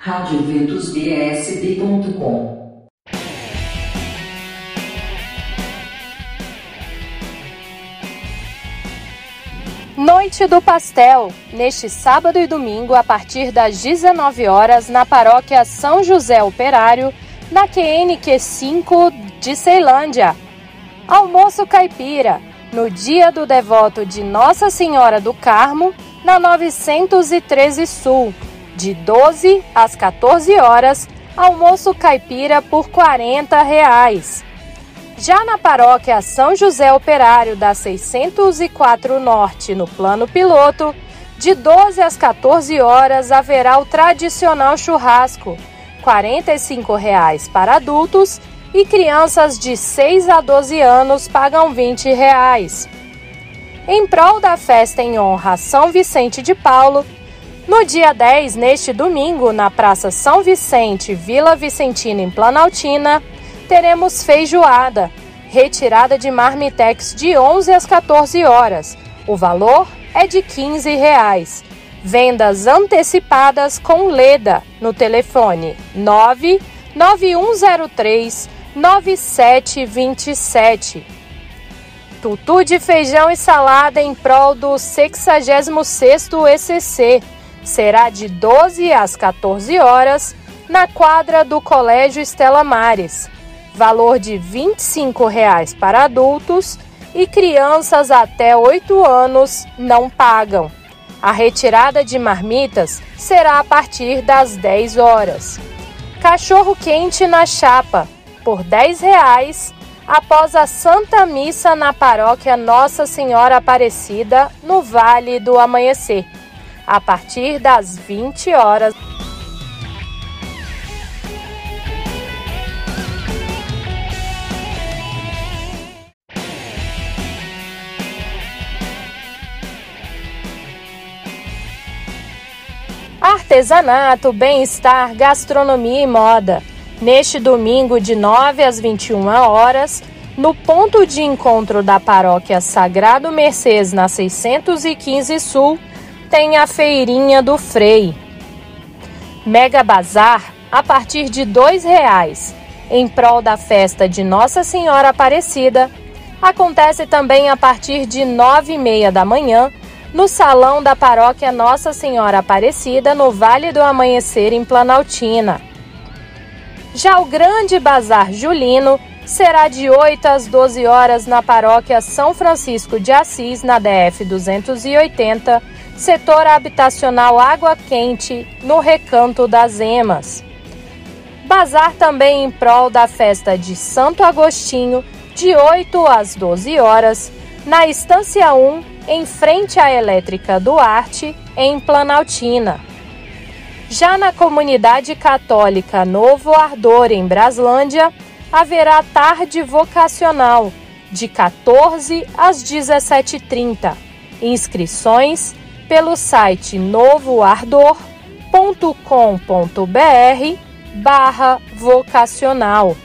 radioventusbsb.com Noite do Pastel, neste sábado e domingo, a partir das 19 horas, na paróquia São José Operário, na QNQ 5 de Ceilândia. Almoço caipira, no dia do devoto de Nossa Senhora do Carmo, na 913 Sul, de 12 às 14 horas, almoço caipira por 40 reais. Já na paróquia São José Operário da 604 Norte, no plano piloto, de 12 às 14 horas haverá o tradicional churrasco, 45 reais para adultos e crianças de 6 a 12 anos pagam 20 reais. Em prol da festa em honra a São Vicente de Paulo, no dia 10, neste domingo, na Praça São Vicente, Vila Vicentina, em Planaltina, teremos feijoada, retirada de marmitex de 11 às 14 horas. O valor é de 15 reais. Vendas antecipadas com Leda no telefone 99103 9727. Tutu de feijão e salada em prol do 66º ECC. Será de 12 às 14 horas na quadra do Colégio Estela Mares. Valor de 25 reais para adultos e crianças até 8 anos não pagam. A retirada de marmitas será a partir das 10 horas. Cachorro quente na chapa por 10 reais após a Santa Missa na paróquia Nossa Senhora Aparecida, no Vale do Amanhecer, a partir das 20 horas. Artesanato, bem-estar, gastronomia e moda. Neste domingo, de 9 às 21 horas, no ponto de encontro da paróquia Sagrado Mercês, na 615 Sul, tem a Feirinha do Frei. Mega Bazar a partir de R$ 2,00, em prol da festa de Nossa Senhora Aparecida. Acontece também a partir de nove e meia da manhã no salão da paróquia Nossa Senhora Aparecida, no Vale do Amanhecer, em Planaltina. Já o Grande Bazar Julino será de 8 às 12 horas na paróquia São Francisco de Assis, na DF 280, setor habitacional Água Quente, no Recanto das Emas. Bazar também em prol da festa de Santo Agostinho, de 8 às 12 horas, na Estância 1, em frente à Elétrica Duarte, em Planaltina. Já na comunidade católica Novo Ardor, em Braslândia, haverá tarde vocacional, de 14 às 17h30. Inscrições pelo site novoardor.com.br barra vocacional.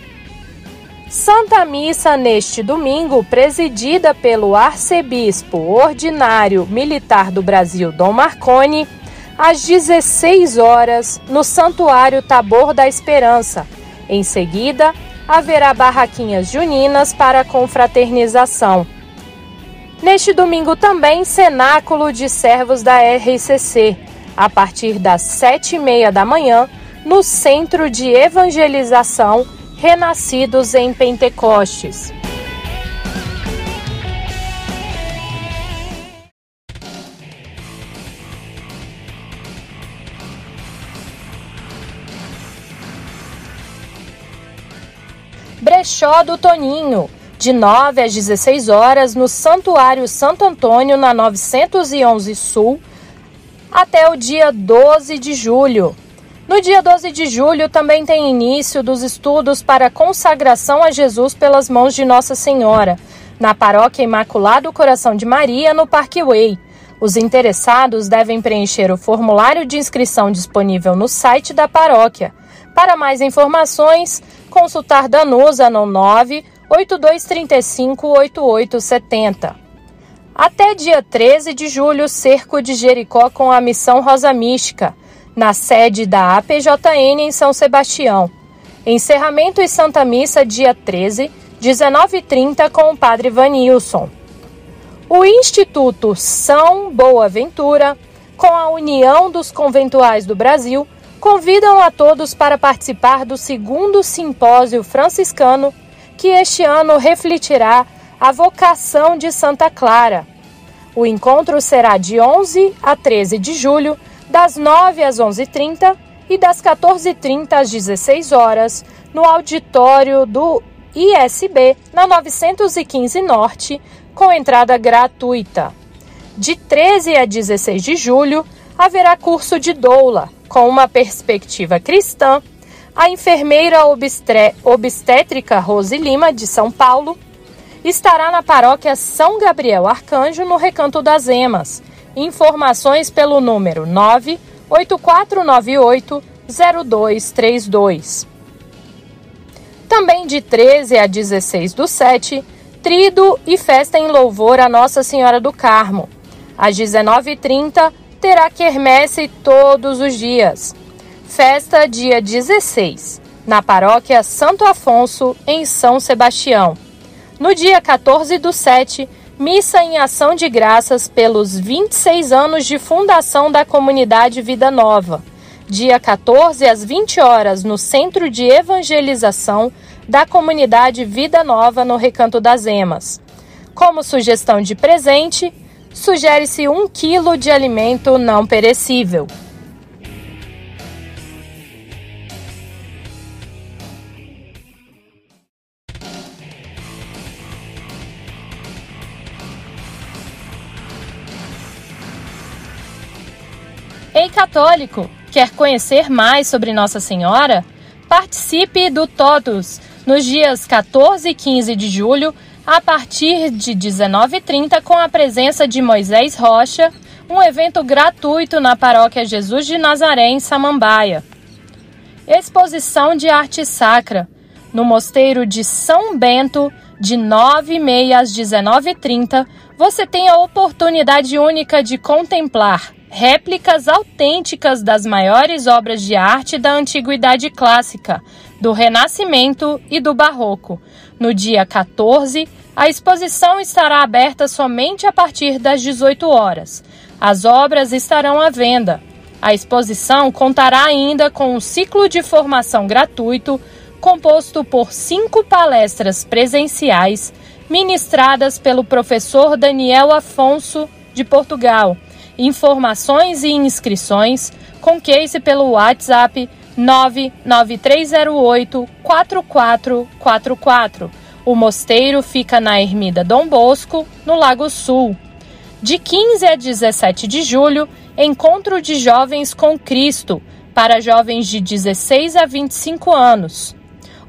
Santa Missa neste domingo, presidida pelo arcebispo ordinário militar do Brasil, Dom Marconi, às 16 horas, no Santuário Tabor da Esperança. Em seguida, haverá barraquinhas juninas para confraternização. Neste domingo também, cenáculo de servos da RCC, a partir das sete e meia da manhã, no Centro de Evangelização renascidos em Pentecostes. Brechó do Toninho, de 9 às 16 horas, no Santuário Santo Antônio, na 911 Sul, até o dia 12 de julho. No dia 12 de julho também tem início dos estudos para consagração a Jesus pelas mãos de Nossa Senhora, na Paróquia Imaculado Coração de Maria, no Parque Way. Os interessados devem preencher o formulário de inscrição disponível no site da paróquia. Para mais informações, consultar Danusa no 98235 8870. Até dia 13 de julho, Cerco de Jericó com a Missão Rosa Mística na sede da APJN em São Sebastião. Encerramento e Santa Missa dia 13, 19h30 com o Padre Vanilson. O Instituto São Boaventura, com a União dos Conventuais do Brasil, convidam a todos para participar do segundo simpósio franciscano, que este ano refletirá a vocação de Santa Clara. O encontro será de 11 a 13 de julho, das 9 às 11h30 e das 14h30 às 16 horas, no auditório do ISB, na 915 Norte, com entrada gratuita. De 13 a 16 de julho, haverá curso de doula, com uma perspectiva cristã. A enfermeira obstétrica Rose Lima, de São Paulo, estará na paróquia São Gabriel Arcanjo, no Recanto das Emas. Informações pelo número 98498 0232. Também de 13 a 16 do 7, trido e festa em louvor a Nossa Senhora do Carmo. Às 19h30, terá quermesse todos os dias. Festa dia 16, na paróquia Santo Afonso, em São Sebastião. No dia 14 do 7, missa em ação de graças pelos 26 anos de fundação da comunidade Vida Nova. Dia 14 às 20 horas no Centro de Evangelização da comunidade Vida Nova no Recanto das Emas. Como sugestão de presente, sugere-se um quilo de alimento não perecível. Ei católico, quer conhecer mais sobre Nossa Senhora? Participe do Todos nos dias 14 e 15 de julho, a partir de 19h30, com a presença de Moisés Rocha, um evento gratuito na Paróquia Jesus de Nazaré, em Samambaia. Exposição de arte sacra no Mosteiro de São Bento, de 9h30 às 19h30, você tem a oportunidade única de contemplar réplicas autênticas das maiores obras de arte da Antiguidade Clássica, do Renascimento e do Barroco. No dia 14, a exposição estará aberta somente a partir das 18 horas. As obras estarão à venda. A exposição contará ainda com um ciclo de formação gratuito composto por cinco palestras presenciais ministradas pelo professor Daniel Afonso de Portugal informações e inscrições com case pelo WhatsApp 99308 4444. O mosteiro fica na Ermida Dom Bosco, no Lago Sul. De 15 a 17 de julho, encontro de jovens com Cristo para jovens de 16 a 25 anos.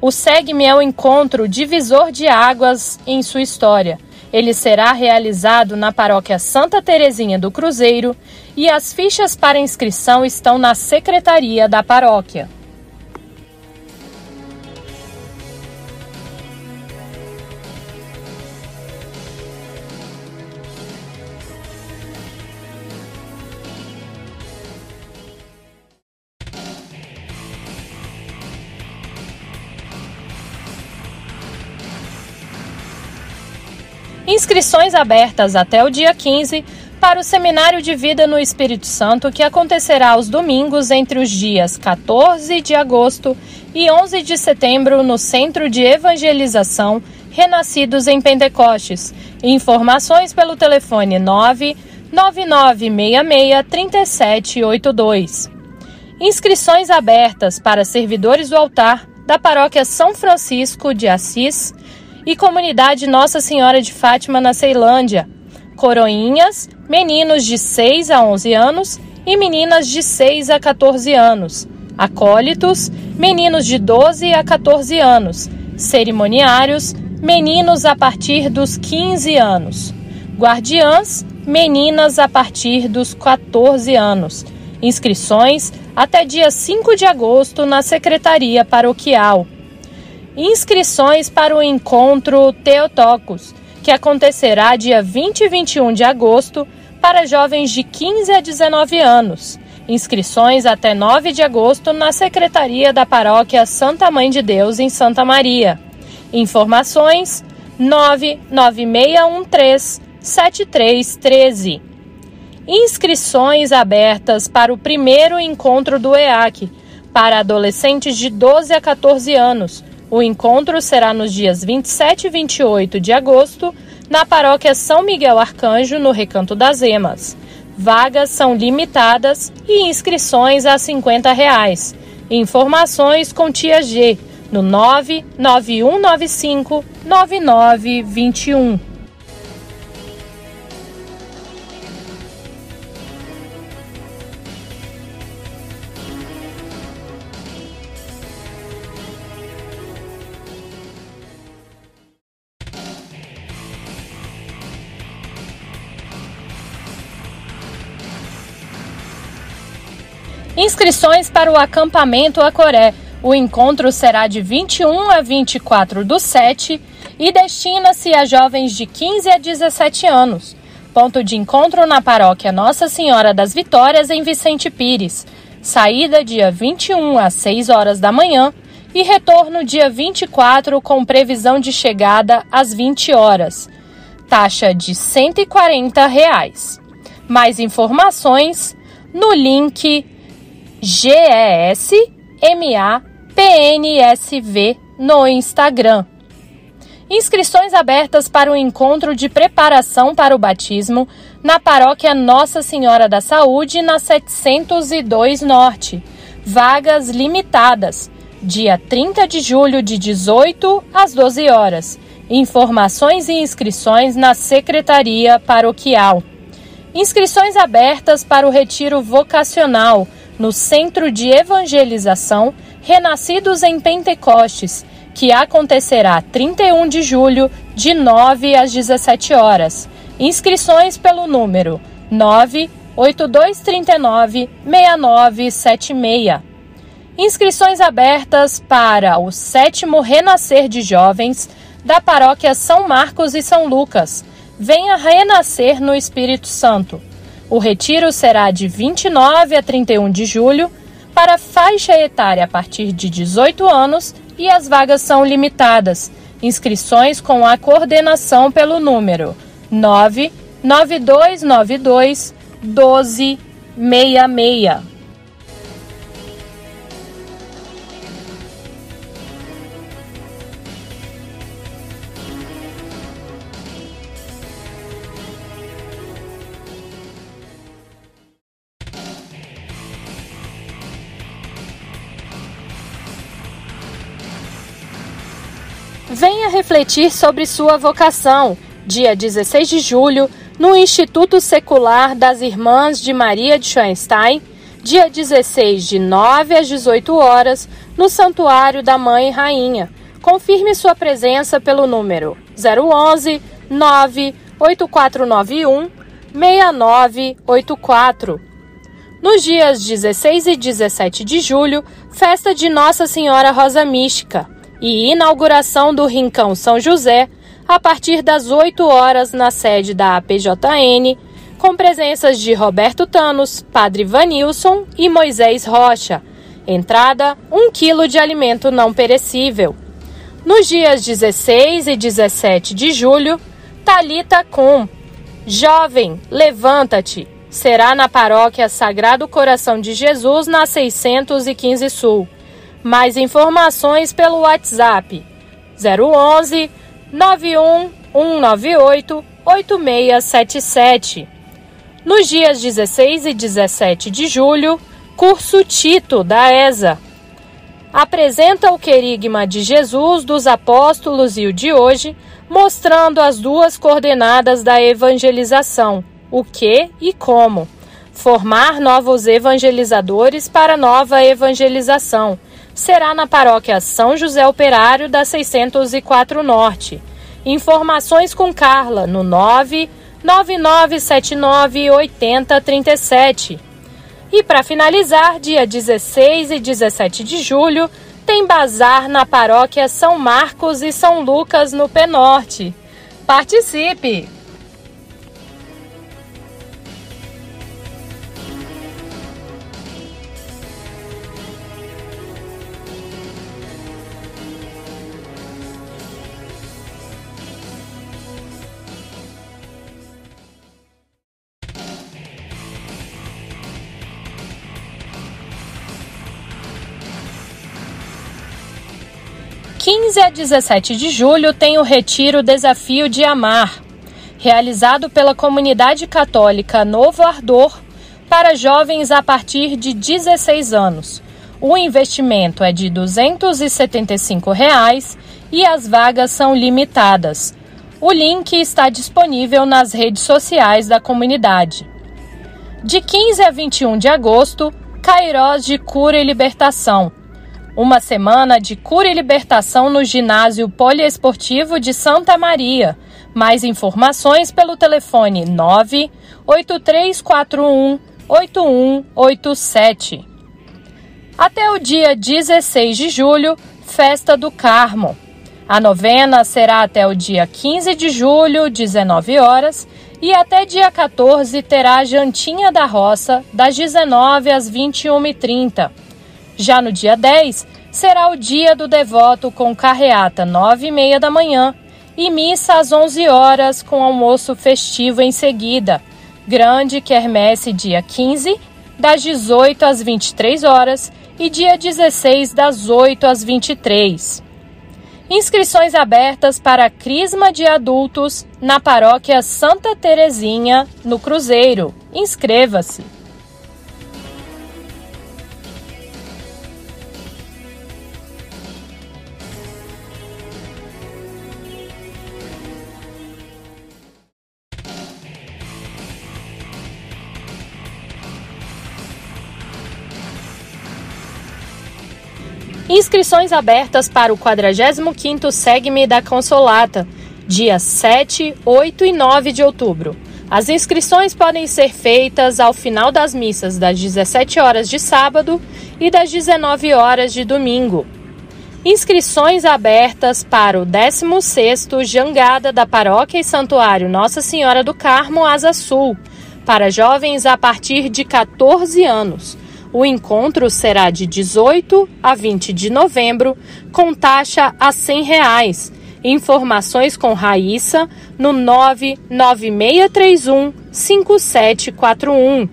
O SEGME é o encontro divisor de águas em sua história ele será realizado na paróquia Santa Terezinha do Cruzeiro e as fichas para inscrição estão na secretaria da paróquia. Inscrições abertas até o dia 15 para o Seminário de Vida no Espírito Santo, que acontecerá aos domingos entre os dias 14 de agosto e 11 de setembro no Centro de Evangelização Renascidos em Pentecostes. Informações pelo telefone 99966 3782. Inscrições abertas para servidores do altar da Paróquia São Francisco de Assis e comunidade Nossa Senhora de Fátima na Ceilândia. Coroinhas, meninos de 6 a 11 anos e meninas de 6 a 14 anos. Acólitos, meninos de 12 a 14 anos. Cerimoniários, meninos a partir dos 15 anos. Guardiãs, meninas a partir dos 14 anos. Inscrições até dia 5 de agosto na Secretaria Paroquial inscrições para o encontro Teotocos, que acontecerá dia 20 e 21 de agosto para jovens de 15 a 19 anos. Inscrições até 9 de agosto na Secretaria da Paróquia Santa Mãe de Deus, em Santa Maria. Informações 99613 7313. Inscrições abertas para o primeiro encontro do EAC para adolescentes de 12 a 14 anos. O encontro será nos dias 27 e 28 de agosto, na paróquia São Miguel Arcanjo, no Recanto das Emas. Vagas são limitadas e inscrições a 50 reais. Informações com tia G no 99195 9921. Inscrições para o acampamento Acoré. O encontro será de 21 a 24 do 7 e destina-se a jovens de 15 a 17 anos. Ponto de encontro na paróquia Nossa Senhora das Vitórias, em Vicente Pires. Saída dia 21 às 6 horas da manhã e retorno dia 24 com previsão de chegada às 20 horas. Taxa de 140 reais. Mais informações no link GESMAPNSV no Instagram. Inscrições abertas para o encontro de preparação para o batismo na paróquia Nossa Senhora da Saúde, na 702 Norte. Vagas limitadas. Dia 30 de julho, de 18 às 12 horas. Informações e inscrições na Secretaria Paroquial. Inscrições abertas para o Retiro Vocacional no Centro de Evangelização Renascidos em Pentecostes, que acontecerá 31 de julho, de 9 às 17 horas. Inscrições pelo número 98239 6976. Inscrições abertas para o sétimo Renascer de Jovens da Paróquia São Marcos e São Lucas. Venha renascer no Espírito Santo. O retiro será de 29 a 31 de julho para faixa etária a partir de 18 anos e as vagas são limitadas. Inscrições com a coordenação pelo número 99292 1266. Venha refletir sobre sua vocação. Dia 16 de julho, no Instituto Secular das Irmãs de Maria de Schoenstein. Dia 16, de 9 às 18 horas, no Santuário da Mãe Rainha. Confirme sua presença pelo número 011 98491 6984. Nos dias 16 e 17 de julho, festa de Nossa Senhora Rosa Mística e inauguração do Rincão São José a partir das 8 horas na sede da APJN, com presenças de Roberto Tanos, Padre Vanilson e Moisés Rocha. Entrada: 1 kg de alimento não perecível. Nos dias 16 e 17 de julho, Talita Com. Jovem, levanta-te. Será na paróquia Sagrado Coração de Jesus, na 615 Sul. Mais informações pelo WhatsApp 011 91198 8677. Nos dias 16 e 17 de julho, curso Tito da ESA. Apresenta o querigma de Jesus dos apóstolos e o de hoje, mostrando as duas coordenadas da evangelização: o que e como. Formar novos evangelizadores para nova evangelização será na paróquia São José Operário da 604 Norte. Informações com Carla no 99979 8037. E para finalizar, dia 16 e 17 de julho, tem bazar na paróquia São Marcos e São Lucas no Penorte. Participe! 15 a 17 de julho tem o Retiro Desafio de Amar, realizado pela comunidade católica Novo Ardor para jovens a partir de 16 anos. O investimento é de 275 reais e as vagas são limitadas. O link está disponível nas redes sociais da comunidade. De 15 a 21 de agosto, Cairós de Cura e Libertação. Uma semana de cura e libertação no ginásio poliesportivo de Santa Maria. Mais informações pelo telefone 98341 8187. Até o dia 16 de julho, Festa do Carmo. A novena será até o dia 15 de julho, 19 horas, e até dia 14 terá a Jantinha da Roça, das 19 às 21h30. Já no dia 10, será o dia do devoto com carreata 9 e meia da manhã e missa às 11 horas com almoço festivo em seguida. Grande quermesse dia 15, das 18 às 23 horas e dia 16 das 8 às 23. Inscrições abertas para Crisma de Adultos na Paróquia Santa Terezinha, no Cruzeiro. Inscreva-se! Inscrições abertas para o 45º Segme da Consolata, dia 7, 8 e 9 de outubro. As inscrições podem ser feitas ao final das missas das 17 horas de sábado e das 19 horas de domingo. Inscrições abertas para o 16º Jangada da Paróquia e Santuário Nossa Senhora do Carmo Asa Sul, para jovens a partir de 14 anos o encontro será de 18 a 20 de novembro, com taxa a 100 reais. Informações com Raíssa no 99631 5741.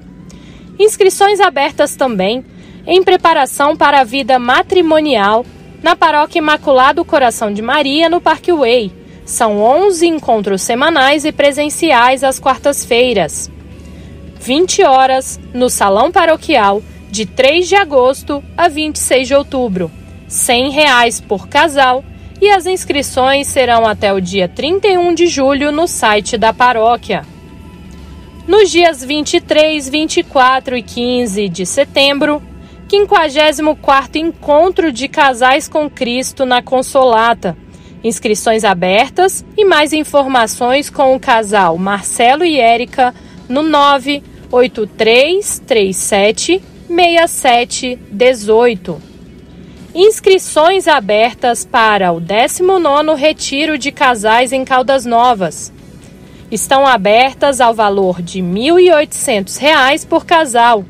Inscrições abertas também em preparação para a vida matrimonial na Paróquia Imaculado Coração de Maria, no Parque Way. São 11 encontros semanais e presenciais às quartas-feiras. 20 horas no Salão Paroquial de 3 de agosto a 26 de outubro, 100 reais por casal e as inscrições serão até o dia 31 de julho no site da paróquia. Nos dias 23, 24 e 15 de setembro, 54º Encontro de Casais com Cristo na Consolata. Inscrições abertas e mais informações com o casal Marcelo e Érica no 98337 6718. Inscrições abertas para o 19º Retiro de Casais em Caldas Novas. Estão abertas ao valor de R$ 1.800 por casal.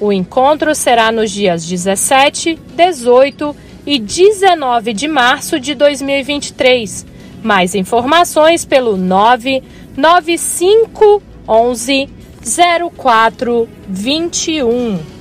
O encontro será nos dias 17, 18 e 19 de março de 2023. Mais informações pelo 99511 0421.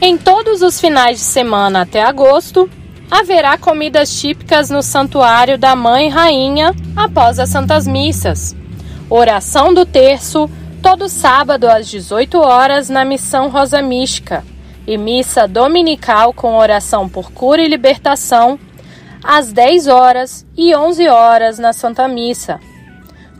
Em todos os finais de semana até agosto, haverá comidas típicas no Santuário da Mãe Rainha após as Santas Missas. Oração do Terço, todo sábado às 18 horas na Missão Rosa Mística. E missa dominical com oração por cura e libertação às 10 horas e 11 horas na Santa Missa.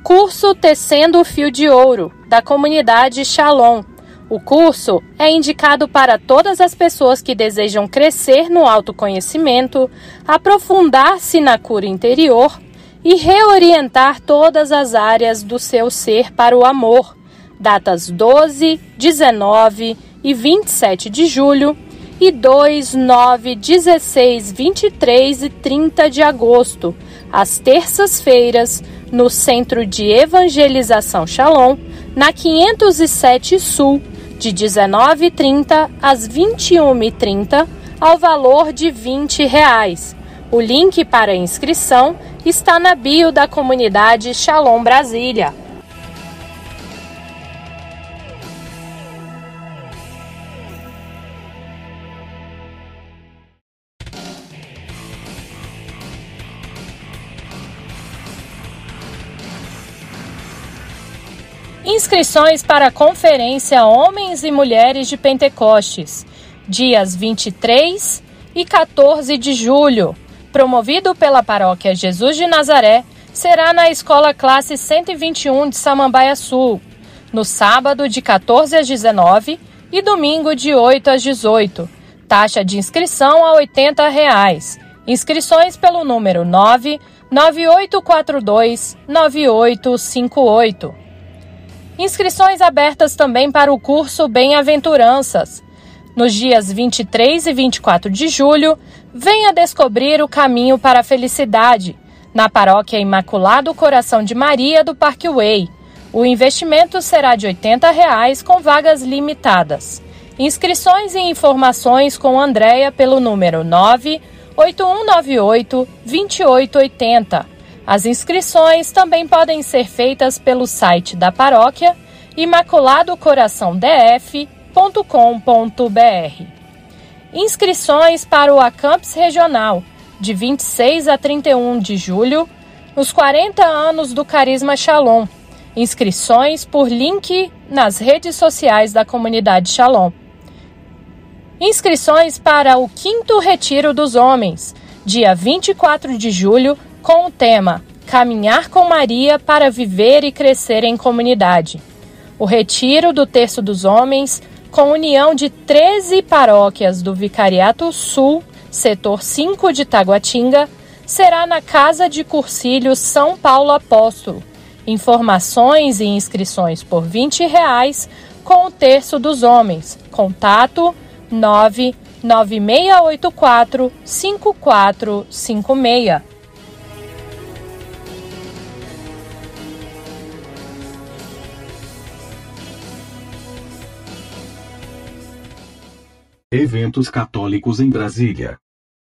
Curso Tecendo o Fio de Ouro, da comunidade Shalom, o curso é indicado para todas as pessoas que desejam crescer no autoconhecimento, aprofundar-se na cura interior e reorientar todas as áreas do seu ser para o amor. Datas 12, 19 e 27 de julho e 2, 9, 16, 23 e 30 de agosto, às terças-feiras, no Centro de Evangelização Shalom, na 507 Sul de 19h30 às 21h30, ao valor de 20 reais. O link para inscrição está na bio da comunidade Shalom Brasília. Inscrições para a Conferência Homens e Mulheres de Pentecostes, dias 23 e 14 de julho promovido pela Paróquia Jesus de Nazaré, será na Escola Classe 121 de Samambaia Sul, no sábado de 14 às 19 e domingo de 8 às 18. Taxa de inscrição a 80 reais. Inscrições pelo número 99842 9858. Inscrições abertas também para o curso Bem-aventuranças. Nos dias 23 e 24 de julho, Venha descobrir o caminho para a felicidade na Paróquia Imaculado Coração de Maria do Parque Way. O investimento será de 80 reais, com vagas limitadas. Inscrições e informações com Andréia pelo número 98198 2880. As inscrições também podem ser feitas pelo site da paróquia imaculadocoraçãodf.com.br. Inscrições para o Acamps Regional, de 26 a 31 de julho, nos 40 anos do Carisma Shalom. Inscrições por link nas redes sociais da comunidade Shalom. Inscrições para o quinto Retiro dos Homens, dia 24 de julho, com o tema Caminhar com Maria para viver e crescer em comunidade. O Retiro do Terço dos Homens com união de 13 paróquias do Vicariato Sul, setor 5 de Taguatinga, será na Casa de Cursilho São Paulo Apóstolo. Informações e inscrições por 20 reais, com o terço dos homens. Contato 99684 5456. Eventos católicos em Brasília